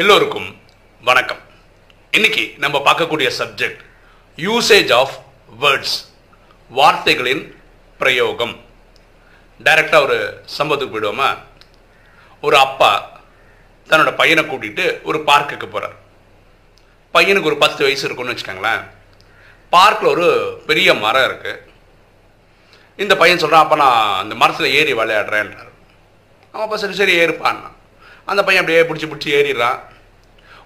எல்லோருக்கும் வணக்கம். இன்னைக்கு நம்ம பார்க்கக்கூடிய சப்ஜெக்ட் யூசேஜ் ஆஃப் வேர்ட்ஸ் வார்த்தைகளின் பிரயோகம். டைரக்டாக ஒரு சம்பவத்துக்கு போயிடுவோமா? ஒரு அப்பா தன்னோட பையனை கூட்டிகிட்டு ஒரு பார்க்குக்கு போகிறார் பையனுக்கு ஒரு பத்து வயசு இருக்குன்னு வச்சுக்கோங்களேன். பார்க்கில் ஒரு பெரிய மரம் இருக்குது இந்த பையன் சொல்கிறான் அப்போ நான் அந்த மரத்தில் ஏறி விளையாடுறேன்றார். அவன் அப்போ சரி சரி ஏறுப்பான்னா அந்த பையன் அப்படியே பிடிச்சி பிடிச்சி ஏறிடுறான்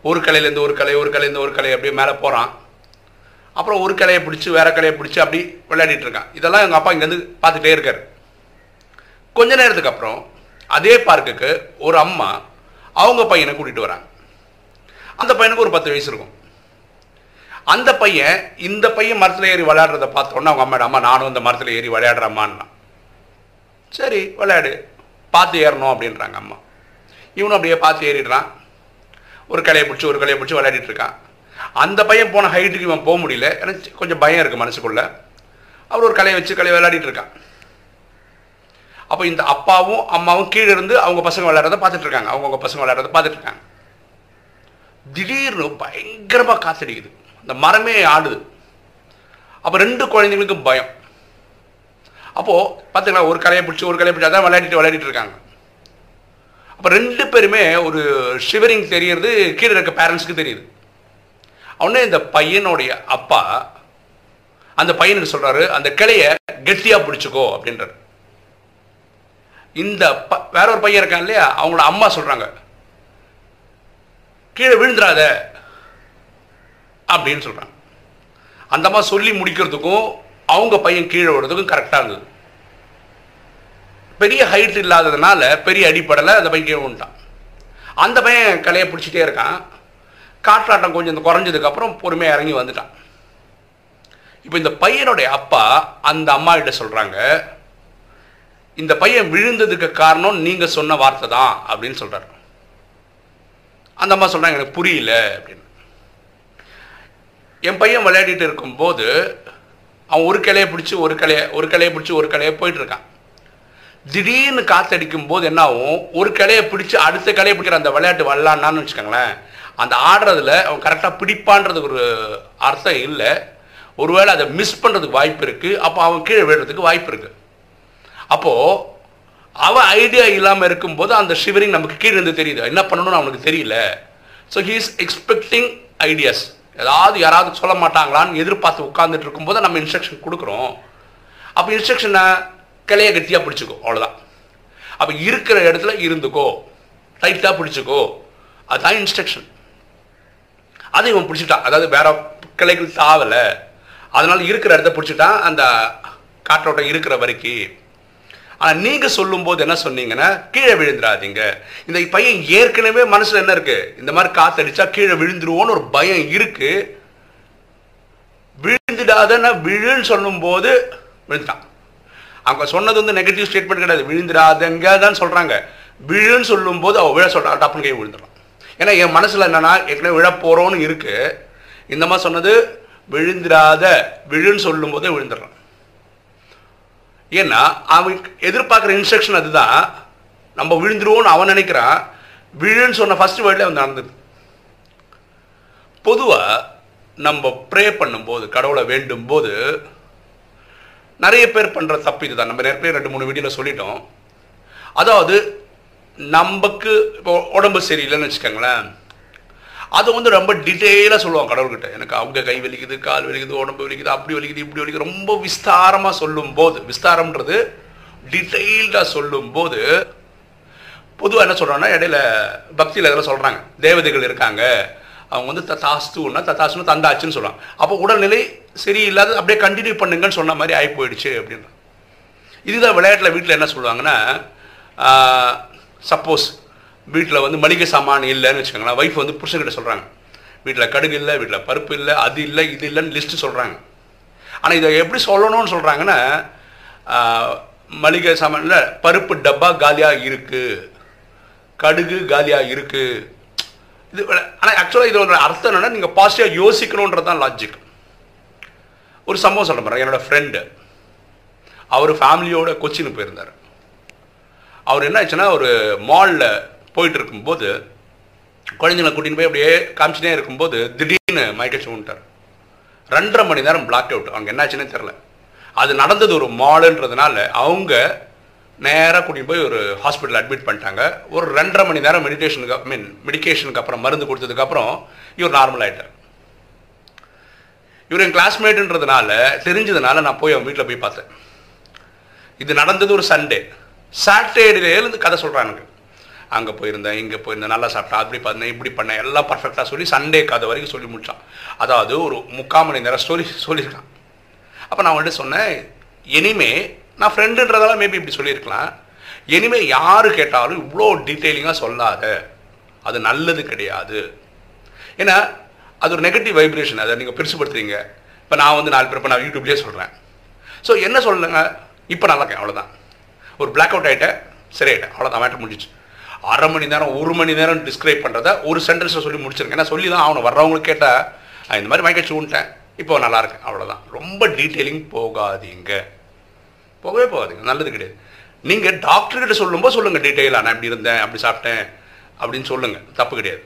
ஒரு கலையிலேருந்து ஒரு கலை ஒரு கலையிலேருந்து ஒரு கலை அப்படியே மேலே போகிறான் அப்புறம் ஒரு கலையை பிடிச்சி வேற கலையை பிடிச்சி அப்படி விளையாடிட்டு இருக்கான். இதெல்லாம் எங்கள் அப்பா இங்கேருந்து பார்த்துட்டே இருக்கார். கொஞ்ச நேரத்துக்கு அப்புறம் அதே பார்க்குக்கு ஒரு அம்மா அவங்க பையனை கூட்டிகிட்டு வராங்க. அந்த பையனுக்கு ஒரு பத்து வயசு இருக்கும். அந்த பையன் இந்த பையன் மரத்தில் ஏறி விளையாடுறத பார்த்தோன்னா அவங்க அம்மாட அம்மா நானும் இந்த மரத்தில் ஏறி விளையாடுறம்மான்னா சரி விளையாடு பார்த்து ஏறணும் அப்படின்றாங்க அம்மா. இவனும் அப்படியே பார்த்து ஏறிடுறான். ஒரு கலையை பிடிச்சி ஒரு கலையை பிடிச்சி விளையாடிட்டு இருக்கான். அந்த பையன் போன ஹைட்டுக்கு இவன் போக முடியல. ஏன்னா கொஞ்சம் பயம் இருக்குது மனசுக்குள்ள. அவர் ஒரு கலையை வச்சு கலையை விளையாடிட்டு இருக்கான். அப்போ இந்த அப்பாவும் அம்மாவும் கீழே இருந்து அவங்க பசங்க விளையாடுறத பார்த்துட்டு இருக்காங்க. அவங்கவுங்க பசங்க விளையாடுறத பார்த்துட்டு இருக்காங்க. திடீர்னு பயங்கரமாக காத்தடிக்குது. அந்த மரமே ஆடுது. அப்போ ரெண்டு குழந்தைங்களுக்கும் பயம். அப்போது பார்த்துக்கலாம் ஒரு கலையை பிடிச்சி ஒரு கலையை பிடிச்சி அதான் விளையாடிட்டு விளையாடிட்டு இருக்காங்க. அப்போ ரெண்டு பேருமே ஒரு ஷிவரிங் தெரியறது கீழே இருக்க பேரண்ட்ஸ்க்கு தெரியுது. அவனே இந்த பையனுடைய அப்பா அந்த பையனுக்கு சொல்கிறாரு அந்த கிளையை கெட்டியாக பிடிச்சிக்கோ அப்படின்றார். இந்த ப- வேற ஒரு பையன் இருக்கான் இல்லையா? அவங்களோட அம்மா சொல்கிறாங்க கீழே விழுந்துடாத அப்படின்னு சொல்கிறாங்க அந்த அம்மா சொல்லி முடிக்கிறதுக்கும் அவங்க பையன் கீழே விடுறதுக்கும் கரெக்டாக இருந்தது. பெரிய ஹைட் இல்லாததுனால பெரிய அடிப்படலை அந்த பையன் விட்டான் அந்த பையன் கலையை பிடிச்சிட்டே இருக்கான். காற்றாட்டம் கொஞ்சம் இந்த குறைஞ்சதுக்கப்புறம் பொறுமையாக இறங்கி வந்துட்டான். இப்போ இந்த பையனுடைய அப்பா அந்த அம்மாகிட்ட சொல்கிறாங்க இந்த பையன் விழுந்ததுக்கு காரணம் நீங்கள் சொன்ன வார்த்தை தான் அப்படின்னு சொல்கிறாரு அந்த அம்மா சொல்கிறாங்க எனக்கு புரியல அப்படின்னு. என் பையன் விளையாடிட்டு இருக்கும்போது அவன் ஒரு கிளையை பிடிச்சி ஒரு கிளைய ஒரு கிளையை பிடிச்சி ஒரு கிளையை போயிட்டு இருக்கான். திடீர்னு காத்தடிக்கும் போது என்ன ஆகும் ஒரு கிளையை பிடிச்சி அடுத்த கிளையை பிடிக்கிற அந்த விளையாட்டு வரலான்னு வச்சுக்கோங்களேன். அந்த ஆடுறதுல அவன் கரெக்டாக பிடிப்பான்றதுக்கு ஒரு அர்த்தம் இல்லை. ஒருவேளை அதை மிஸ் பண்ணுறதுக்கு வாய்ப்பு இருக்குது அப்போ அவன் கீழே விழுறதுக்கு வாய்ப்பு இருக்குது அப்போது அவன் ஐடியா இல்லாமல் இருக்கும்போது அந்த ஷிவரிங் நமக்கு கீழே இருந்து தெரியுது. என்ன பண்ணணும்னு அவனுக்கு தெரியல. So he is expecting ideas ஏதாவது யாராவது சொல்ல மாட்டாங்களான்னு எதிர்பார்த்து உட்காந்துட்டு இருக்கும்போது நம்ம இன்ஸ்ட்ரக்ஷன் கொடுக்குறோம். அப்போ இன்ஸ்ட்ரக்ஷனை கிளைய கட்டியாக பிடிச்சிக்கோ அவ்வளோதான் அப்போ இருக்கிற இடத்துல இருந்துக்கோ டைட்டாக பிடிச்சிக்கோ அதுதான் இன்ஸ்ட்ரக்ஷன் அதை இவன் பிடிச்சிட்டான் அதாவது வேற கிளைகள் தாவலை அதனால் இருக்கிற இடத்த பிடிச்சிட்டான் அந்த காற்றோட்டம் இருக்கிற வரைக்கும். ஆனால் நீங்கள் சொல்லும்போது என்ன சொன்னீங்கன்னா கீழே விழுந்துடாதீங்க. இந்த பையன் ஏற்கனவே மனசில் என்ன இருக்குது இந்த மாதிரி காத்தடிச்சா கீழே விழுந்துருவோன்னு ஒரு பயம் இருக்குது விழுந்துடாதன்னா விழுன்னு சொல்லும்போது விழுந்துட்டான். அவங்க சொன்னது வந்து நெகட்டிவ் ஸ்டேட்மெண்ட் கிடையாது. விழுந்துடாதங்க தான் சொல்கிறாங்க விழுன்னு சொல்லும்போது அவள் விழ சொல்கிறான் டப்புன்னு கை விழுந்துடுறான் ஏன்னா என் மனசில் என்னென்னா ஏற்கனவே விழ போகிறோன்னு இருக்கு. இந்த மாதிரி சொன்னது விழுந்திராத விழுன்னு சொல்லும்போதே விழுந்துடுறான். ஏன்னா அவன் எதிர்பார்க்குற இன்ஸ்ட்ரக்ஷன் அதுதான். நம்ம விழுந்துருவோம்னு அவன் நினைக்கிறான். விழுன்னு சொன்ன ஃபஸ்ட் வேர்டில் அவன் நடந்தது. பொதுவாக நம்ம ப்ரே பண்ணும்போது கடவுளை வேண்டும் போது நிறைய பேர் பண்ணுற தப்பு இதுதான். நம்ம நிறைய ரெண்டு மூணு வீடியோவில் சொல்லிட்டோம். அதாவது நமக்கு இப்போ உடம்பு சரியில்லைன்னு வச்சுக்கோங்களேன். அது வந்து ரொம்ப டீட்டெயிலாக சொல்லுவாங்க கடவுள்கிட்ட. எனக்கு அவங்க கை வலிக்குது கால் வலிக்குது உடம்பு வலிக்குது அப்படி வலிக்குது இப்படி வலிக்குது ரொம்ப விஸ்தாரமாக சொல்லும்போது விஸ்தாரம்ன்றது டீட்டெயில்டாக சொல்லும்போது பொதுவாக என்ன சொல்கிறாங்கன்னா இடையில பக்தியில் இதெல்லாம் சொல்கிறாங்க தேவதைகள் இருக்காங்க. அவங்க வந்து தத்தாஸ்துன்னா தத்தாஸ்துன்னு தந்தாச்சுன்னு சொல்கிறாங்க அப்போ உடல்நிலை சரியில்லாத அப்படியே கண்டினியூ பண்ணுங்கன்னு சொன்ன மாதிரி ஆகி போயிடுச்சு அப்படின்னா இதுதான் விளையாட்டில் வீட்டில் என்ன சொல்லுவாங்கன்னா சப்போஸ் வீட்டில் வந்து மளிகை சாமான் இல்லைன்னு வச்சுக்கோங்களேன். ஒய்ஃப் வந்து புருஷன்கிட்ட சொல்கிறாங்க வீட்டில் கடுகு இல்லை வீட்டில் பருப்பு இல்லை அது இல்லை இது இல்லைன்னு லிஸ்ட்டு சொல்கிறாங்க ஆனால் இதை எப்படி சொல்லணும்னு சொல்கிறாங்கன்னா மளிகை சாமானில் பருப்பு டப்பா காலியாக இருக்குது கடுகு காலியாக இருக்குது இது ஆனால் ஆக்சுவலாக இதோட அர்த்தம் என்னென்னா நீங்கள் பாசிட்டிவாக யோசிக்கணுன்றது தான் லாஜிக் ஒரு சம்பவம் சொல்ல போகிறேன் என்னோட ஃப்ரெண்டு அவர் ஃபேமிலியோட கொச்சின் போயிருந்தார். அவர் என்ன ஆச்சுன்னா ஒரு மாலில் போயிட்டு இருக்கும்போது குழந்தைங்களை கூட்டின்னு போய் அப்படியே காமிச்சிட்டே இருக்கும்போது திடீர்னு மயக்கச்சு விட்டார் ரெண்டரை மணி நேரம் பிளாக் அவுட் அவங்க என்னாச்சுன்னே தெரில அது நடந்தது ஒரு மாலுன்றதுனால அவங்க நேராக கூட்டிகிட்டு போய் ஒரு ஹாஸ்பிட்டல் அட்மிட் பண்ணிட்டாங்க. ஒரு ரெண்டரை மணி நேரம் மெடிடேஷனுக்கு ஐ மீன் மெடிக்கேஷனுக்கு அப்புறம் மருந்து கொடுத்ததுக்கப்புறம் இவர் நார்மல் ஆகிட்டார் இவர் என் கிளாஸ்மேட்டுன்றதுனால தெரிஞ்சதுனால நான் போய் அவன் வீட்டில் போய் பார்த்தேன். இது நடந்தது ஒரு சண்டே சாட்டர்டேலேருந்து கதை சொல்கிறானுங்க அங்கே போயிருந்தேன் இங்கே போயிருந்தேன் நல்லா சாப்பிட்டேன் அப்படி பண்ணேன் இப்படி பண்ணேன் எல்லாம் பர்ஃபெக்டாக சொல்லி சண்டே கதை வரைக்கும் சொல்லி முடித்தான் அதாவது ஒரு முக்கால் மணி நேரம் ஸ்டோரி சொல்லியிருக்கான். அப்போ நான் வந்துட்டு சொன்னேன் இனிமே நான் ஃப்ரெண்டுன்றதால மேபி இப்படி சொல்லியிருக்கலாம். இனிமேல் யார் கேட்டாலும் இவ்வளோ டீட்டெயிலிங்காக சொல்லாத. அது நல்லது கிடையாது. ஏன்னா அது ஒரு நெகட்டிவ் வைப்ரேஷன் அதை நீங்கள் பெருசுப்படுத்துறீங்க இப்போ நான் வந்து நாலு பேர் இப்போ நான் யூடியூப்லேயே சொல்கிறேன் ஸோ என்ன சொல்லுங்க? இப்போ நல்லா இருக்கேன். அவ்வளோதான் ஒரு பிளாக் அவுட் ஆகிட்டேன் சரி ஆகிட்டேன் அவ்வளோதான் மேட்டர் முடிஞ்சிச்சு. அரை மணி நேரம் ஒரு மணி நேரம் டிஸ்கிரைப் பண்ணுறத ஒரு சென்டென்ஸில் சொல்லி முடிச்சிருக்கேன் ஏன்னா சொல்லி தான் அவனை வர்றவங்களுக்கு கேட்டால் இந்த மாதிரி மயக்கச்சு விட்டேன் இப்போ நல்லா இருக்கேன் அவ்வளோதான் ரொம்ப டீட்டெயிலிங் போகாதீங்க. போகவே போகாதீங்க. நல்லது கிடையாது. நீங்கள் டாக்டர்கிட்ட சொல்லும்போது சொல்லுங்கள் டீட்டெயிலாக நான் இப்படி இருந்தேன் அப்படி சாப்பிட்டேன் அப்படின்னு சொல்லுங்கள் தப்பு கிடையாது.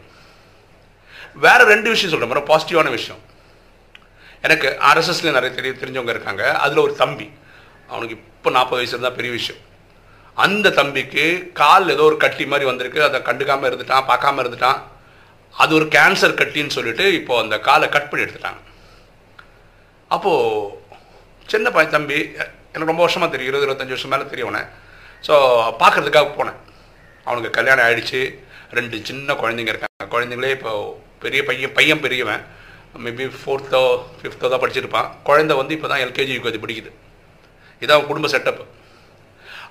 வேற ரெண்டு விஷயம் சொல்கிறேன் ரொம்ப பாசிட்டிவான விஷயம். எனக்கு ஆர்எஸ்எஸ்ல நிறைய தெரிய தெரிஞ்சவங்க இருக்காங்க. அதில் ஒரு தம்பி. அவனுக்கு இப்போ நாற்பது வயசு இருந்தால் பெரிய விஷயம். அந்த தம்பிக்கு கால் ஏதோ ஒரு கட்டி மாதிரி வந்திருக்கு. அதை கண்டுக்காமல் இருந்துட்டான் பார்க்காம இருந்துட்டான். அது ஒரு கேன்சர் கட்டின்னு சொல்லிட்டு இப்போ அந்த காலை கட் பண்ணி எடுத்துட்டாங்க. அப்போது சின்ன பையன் தம்பி எனக்கு ரொம்ப வருஷமாக தெரியும் இருபது இருபத்தஞ்சி வருஷம் மேலே தெரியவனே ஸோ பார்க்கறதுக்காக போனேன். அவனுக்கு கல்யாணம் ஆகிடுச்சு ரெண்டு சின்ன குழந்தைங்க இருக்காங்க. குழந்தைங்களே இப்போ பெரிய பையன் பையன் பெரியவன். மேபி ஃபோர்த்தோ ஃபிஃப்த்தோ தான் படிச்சிருப்பான். குழந்தை வந்து இப்போ தான் எல்கேஜி யூகேஜி படிக்குது. இதான் அவன் குடும்ப செட்டப்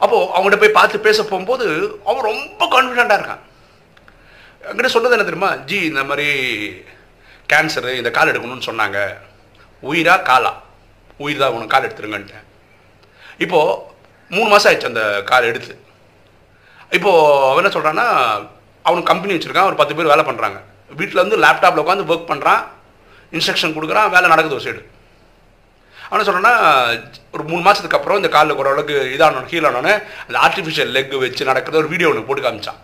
அப்போது அவங்ககிட்ட போய் பார்த்து பேச போகும்போது அவன் ரொம்ப கான்ஃபிடெண்ட்டாக இருக்கான். என்கிட்ட சொன்னது என்ன தெரியுமா? ஜி இந்த மாதிரி கேன்சரு இந்த கால் எடுக்கணும்னு சொன்னாங்க. உயிரா காலா? உயிர் தான் உனக்கு கால் எடுத்துருங்கன்ட்டேன். இப்போது மூணு மாதம் ஆயிடுச்சு அந்த கார் எடுத்து. இப்போது அவன் என்ன சொல்கிறான்னா அவனுக்கு கம்பெனி வச்சுருக்கான் ஒரு பத்து பேர் வேலை பண்ணுறாங்க வீட்டில் வந்து லேப்டாப்பில் உட்காந்து ஒர்க் பண்ணுறான் இன்ஸ்ட்ரக்ஷன் கொடுக்குறான் வேலை நடக்குது ஒரு சைடு அவனை சொல்கிறேன்னா ஒரு மூணு மாதத்துக்கு அப்புறம் இந்த காலில் ஓரளவுக்கு இதானோன்னு ஹீல் ஆனோடனே அந்த ஆர்டிஃபிஷியல் லெக் வச்சு நடக்கிறது ஒரு வீடியோ ஒன்று போட்டு காமிச்சான்.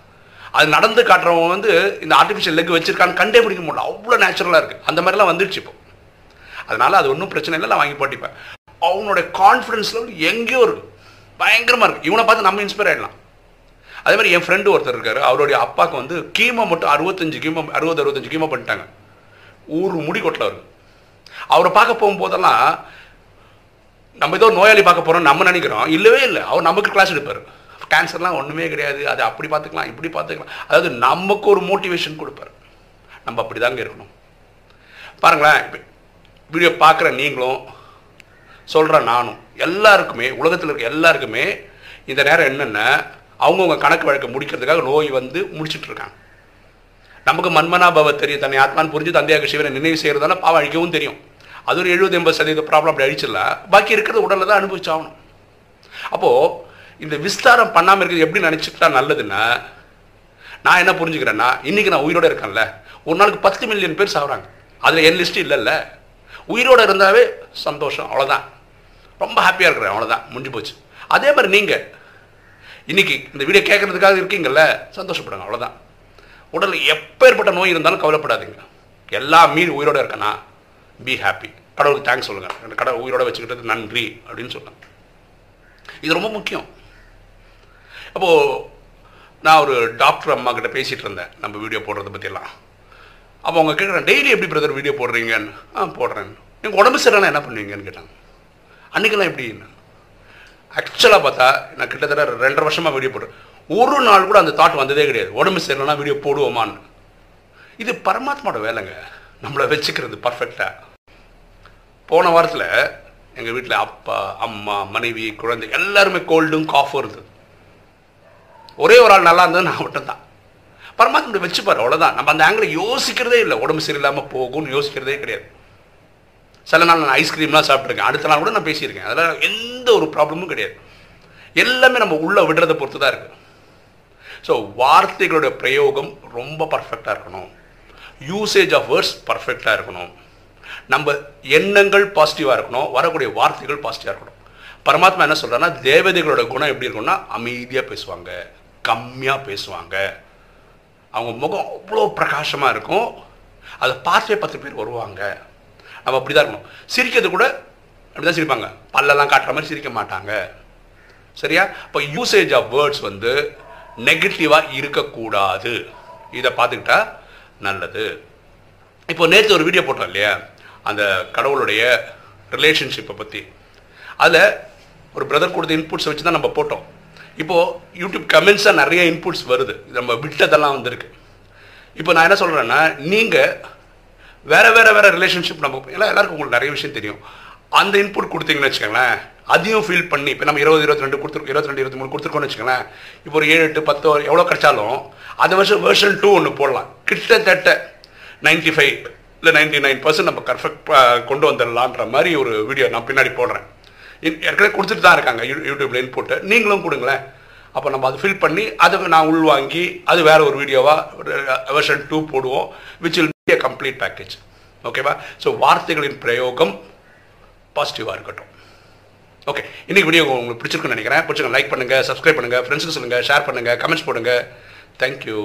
அது நடந்து காட்டுறவன் வந்து இந்த ஆர்டிஃபிஷியல் லெக் வச்சிருக்கான்னு கண்டே பிடிக்க முடியல. அவ்வளோ நேச்சுரலாக இருக்குது அந்த மாதிரிலாம் வந்துடுச்சு இப்போ. அதனால் அது ஒன்றும் பிரச்சனை இல்லை நான் வாங்கி போட்டிப்பேன். அவனோட கான்ஃபிடன்ஸ் லெவல் எங்கேயோ இருக்கு. பயங்கரமாக இருக்குது இவனை பார்த்து நம்ம இன்ஸ்பயர் ஆகிடலாம் அதே மாதிரி என் ஃப்ரெண்டு ஒருத்தர் இருக்காரு. அவருடைய அப்பாவுக்கு வந்து கீமோ மட்டும் அறுபத்தஞ்சு கீமோ அறுபது அறுபத்தஞ்சு கீமோ பண்ணிட்டாங்க. ஊர் முடி கொட்டில் அவர். அவரை பார்க்க போகும்போதெல்லாம் நம்ம ஏதோ நோயாளி பார்க்க போகிறோம் நம்ம நினைக்கிறோம். இல்லவே இல்லை. அவர் நமக்கு கிளாஸ் எடுப்பார். கேன்சர்லாம் ஒன்றுமே கிடையாது. அது அப்படி பார்த்துக்கலாம் இப்படி பார்த்துக்கலாம். அதாவது நமக்கு ஒரு மோட்டிவேஷன் கொடுப்பார். நம்ம அப்படி தாங்க இருக்கணும். பாருங்களேன் இப்போ வீடியோ பார்க்குற நீங்களும் சொல்கிறேன் நானும். எல்லாருக்குமே உலகத்தில் இருக்க எல்லாருக்குமே இந்த நேரம் என்னென்ன அவங்கவுங்க கணக்கு வழக்கை முடிக்கிறதுக்காக நோய் வந்து முடிச்சிட்டு இருக்காங்க நமக்கு மன்மனா பவ தெரியும் தன்னை ஆத்மான் புரிஞ்சு தந்தையாக சிவனை நினைவு செய்கிறதால பாவம் அழிக்கவும் தெரியும். அது ஒரு எழுபது எண்பது சதவீத ப்ராப்ளம் அப்படி அழிச்சிடல? பாக்கி இருக்கிறது உடலில் தான் அனுபவிச்சாகணும். அப்போது இந்த விஸ்தாரம் பண்ணாமல் இருக்கிறது எப்படி நினச்சிக்கிட்டா நல்லதுன்னா நான் என்ன புரிஞ்சுக்கிறேன்னா இன்றைக்கி நான் உயிரோடு இருக்கேன்ல. ஒரு நாளுக்கு பத்து மில்லியன் பேர் சாகுறாங்க அதில் என் லிஸ்ட்டு இல்லைல்ல. உயிரோடு இருந்தாவே சந்தோஷம் அவ்வளோதான் ரொம்ப ஹாப்பியாக இருக்கிறேன் அவ்வளோதான் முடிஞ்சு போச்சு. அதே மாதிரி நீங்கள் இன்னைக்கு இந்த வீடியோ கேட்குறதுக்காக இருக்கீங்கல்ல சந்தோஷப்படுங்க அவ்வளோதான் உடலில் எப்பேற்பட்ட நோய் இருந்தாலும் கவலைப்படாதீங்க. எல்லா மீறி உயிரோட இருக்கனா? பி ஹாப்பி கடவுளுக்கு தேங்க்ஸ் சொல்லுங்கள் அந்த கடவுள் உயிரோடு வச்சுக்கிட்டது நன்றி அப்படின்னு சொல்லுங்கள் இது ரொம்ப முக்கியம். அப்போது நான் ஒரு டாக்டர் அம்மா கிட்ட பேசிகிட்டு இருந்தேன் நம்ம வீடியோ போடுறத பற்றிலாம் அப்போ அவங்க கேட்குறேன் டெய்லி எப்படி பிரதர் வீடியோ போடுறீங்கன்னு? ஆ போடுறேன். நீங்கள் உடம்பு சரியான என்ன பண்ணுவீங்கன்னு கேட்டாங்க. அன்றைக்கெல்லாம் எப்படின்னு ஆக்சுவலாக பார்த்தா நான் கிட்டத்தட்ட ரெண்டரை வருஷமாக வீடியோ போடுறேன் ஒரு நாள் கூட அந்த தாட் வந்ததே கிடையாது. உடம்பு சரியில்லைனா வீடியோ போடுவோமான்னு. இது பரமாத்மாவோட வேலைங்க. நம்மளை வச்சுக்கிறது பர்ஃபெக்டாக போன வாரத்தில் எங்கள் வீட்டில் அப்பா அம்மா மனைவி குழந்தை எல்லாருமே கோல்டும் காஃபும் இருந்தது. ஒரே ஒரு ஆள் நல்லா இருந்தது நான் மட்டும்தான் பரமாத்மா வச்சுப்பார் அவ்வளோதான் நம்ம அந்த ஆங்கில யோசிக்கிறதே இல்லை. உடம்பு சரியில்லாமல் போகும்னு யோசிக்கிறதே கிடையாது. சில நாள் நான் ஐஸ்கிரீம்லாம் சாப்பிட்ருக்கேன் அடுத்த நாள் கூட நான் பேசியிருக்கேன். அதெல்லாம் எந்த ஒரு ப்ராப்ளமும் கிடையாது. எல்லாமே நம்ம உள்ளே விடுறதை பொறுத்து தான் இருக்குது ஸோ வார்த்தைகளோட பிரயோகம் ரொம்ப பர்ஃபெக்டாக இருக்கணும். யூசேஜ் ஆஃப் வேர்ட்ஸ் பர்ஃபெக்டாக இருக்கணும். நம்ம எண்ணங்கள் பாசிட்டிவாக இருக்கணும். வரக்கூடிய வார்த்தைகள் பாசிட்டிவாக இருக்கணும். பரமாத்மா என்ன சொல்கிறான்னா தேவதைகளோட குணம் எப்படி இருக்கும்னா அமைதியாக பேசுவாங்க. கம்மியாக பேசுவாங்க. அவங்க முகம் அவ்வளோ பிரகாசமாக இருக்கும். அதை பார்த்தே பத்து பேர் வருவாங்க. நம்ம அப்படி தான் இருக்கணும். சிரிக்கிறது கூட அப்படி தான் சிரிப்பாங்க. பல்லெல்லாம் காட்டுற மாதிரி சிரிக்க மாட்டாங்க. சரியா? இப்போ யூசேஜ் ஆஃப் வேர்ட்ஸ் வந்து நெகட்டிவாக இருக்கக்கூடாது. இதை பார்த்துக்கிட்டா நல்லது. இப்போ நேற்று ஒரு வீடியோ போட்டோம் இல்லையா? அந்த கடவுளுடைய ரிலேஷன்ஷிப்பை பற்றி அதில் ஒரு பிரதர் கொடுத்த இன்புட்ஸை வச்சு தான் நம்ம போட்டோம். இப்போது யூடியூப் கமெண்ட்ஸாக நிறைய இன்புட்ஸ் வருது. நம்ம விட்டதெல்லாம் வந்திருக்கு. இப்போ நான் என்ன சொல்கிறேன்னா நீங்கள் வேறு வேறு வேறு ரிலேஷன்ஷிப் நம்ம எல்லாம் எல்லாருக்கும் உங்களுக்கு நிறைய விஷயம் தெரியும். அந்த இன்புட் கொடுத்தீங்கன்னு வச்சுக்கோங்களேன் அதையும் ஃபீல் பண்ணி இப்போ நம்ம இருபது இருபத்தி ரெண்டு கொடுத்துருக்கோம் இருபத்தி ரெண்டு இருபத்தி மூணு கொடுத்துருக்கோம்னு வச்சுக்கோங்களேன் இப்போ ஒரு ஏழு எட்டு பத்து எவ்வளோ கிடைச்சாலும் அது வருஷம் வேர்ஷன் டூ ஒன்று போடலாம். கிட்டத்தட்ட நைன்டி ஃபைவ் இல்லை நைன்டி நைன் பர்சன்ட் நம்ம கரெக்ட் கொண்டு வந்துடலான்ற மாதிரி ஒரு வீடியோ நான் பின்னாடி போடுறேன். இன்- ஏற்கனவே கொடுத்துட்டு தான் இருக்காங்க யூ யூடியூப்ல இன்புட்டு நீங்களும் கொடுங்களேன். அப்போ நம்ம அதை ஃபில் பண்ணி அதை நான் உள்வாங்கி அது வேற ஒரு வீடியோவாக வெர்ஷன் டூ போடுவோம் which will be complete package ஓகேவா ஸோ வார்த்தைகளின் பிரயோகம் பாசிட்டிவாக இருக்கட்டும். ஓகே இன்னைக்கு வீடியோ உங்களுக்கு பிடிச்சிருக்குன்னு நினைக்கிறேன். பிடிச்சிருக்கேன் லைக் பண்ணுங்கள் சப்ஸ்கிரைப் பண்ணுங்கள் ஃப்ரெண்ட்ஸுக்கு சொல்லுங்கள் ஷேர் பண்ணுங்கள் கமெண்ட்ஸ் போடுங்க. தேங்க்யூ